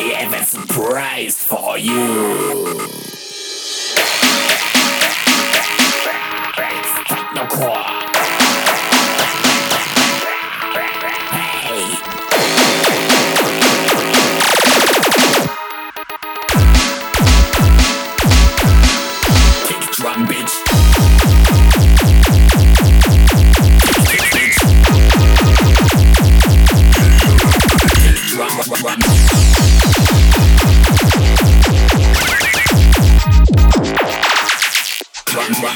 I have a surprise for you.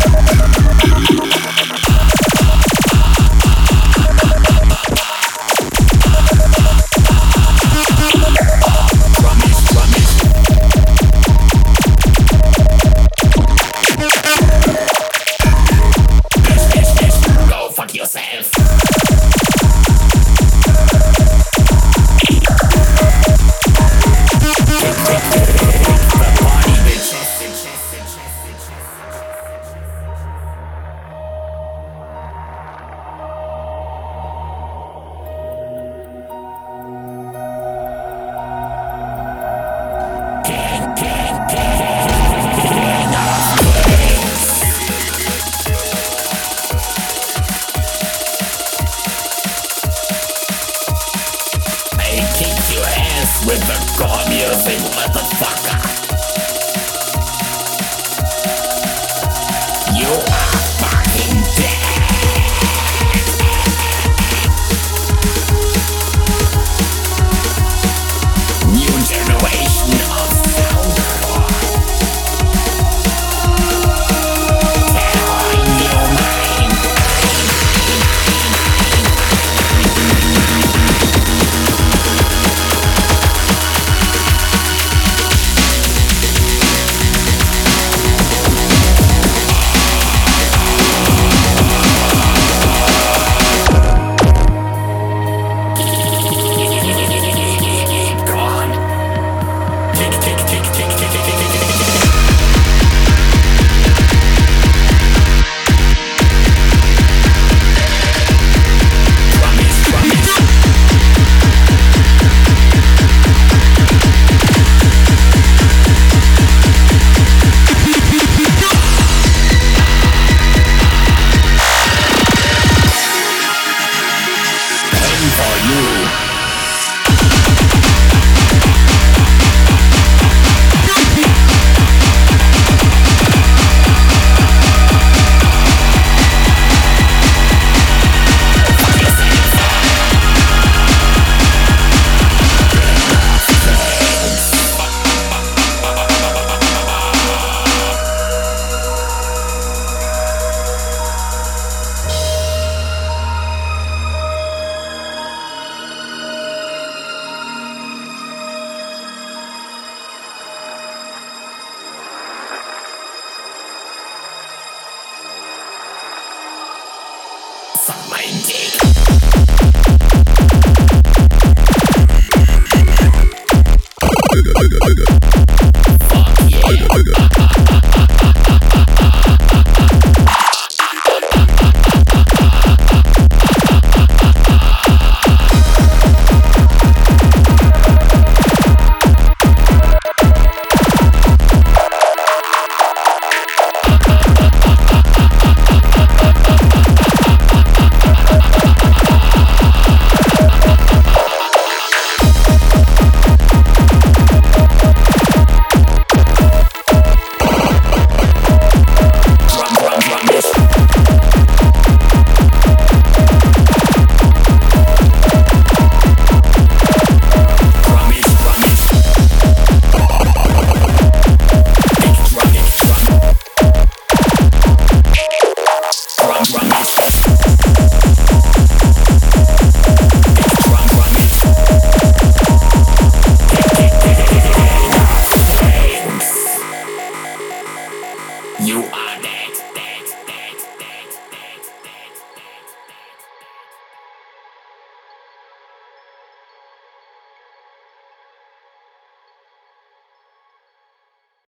Drummies, drummies. Bitch, bitch, bitch. Go fuck yourself. The party, with the core music, motherfucker. You Suck my dick.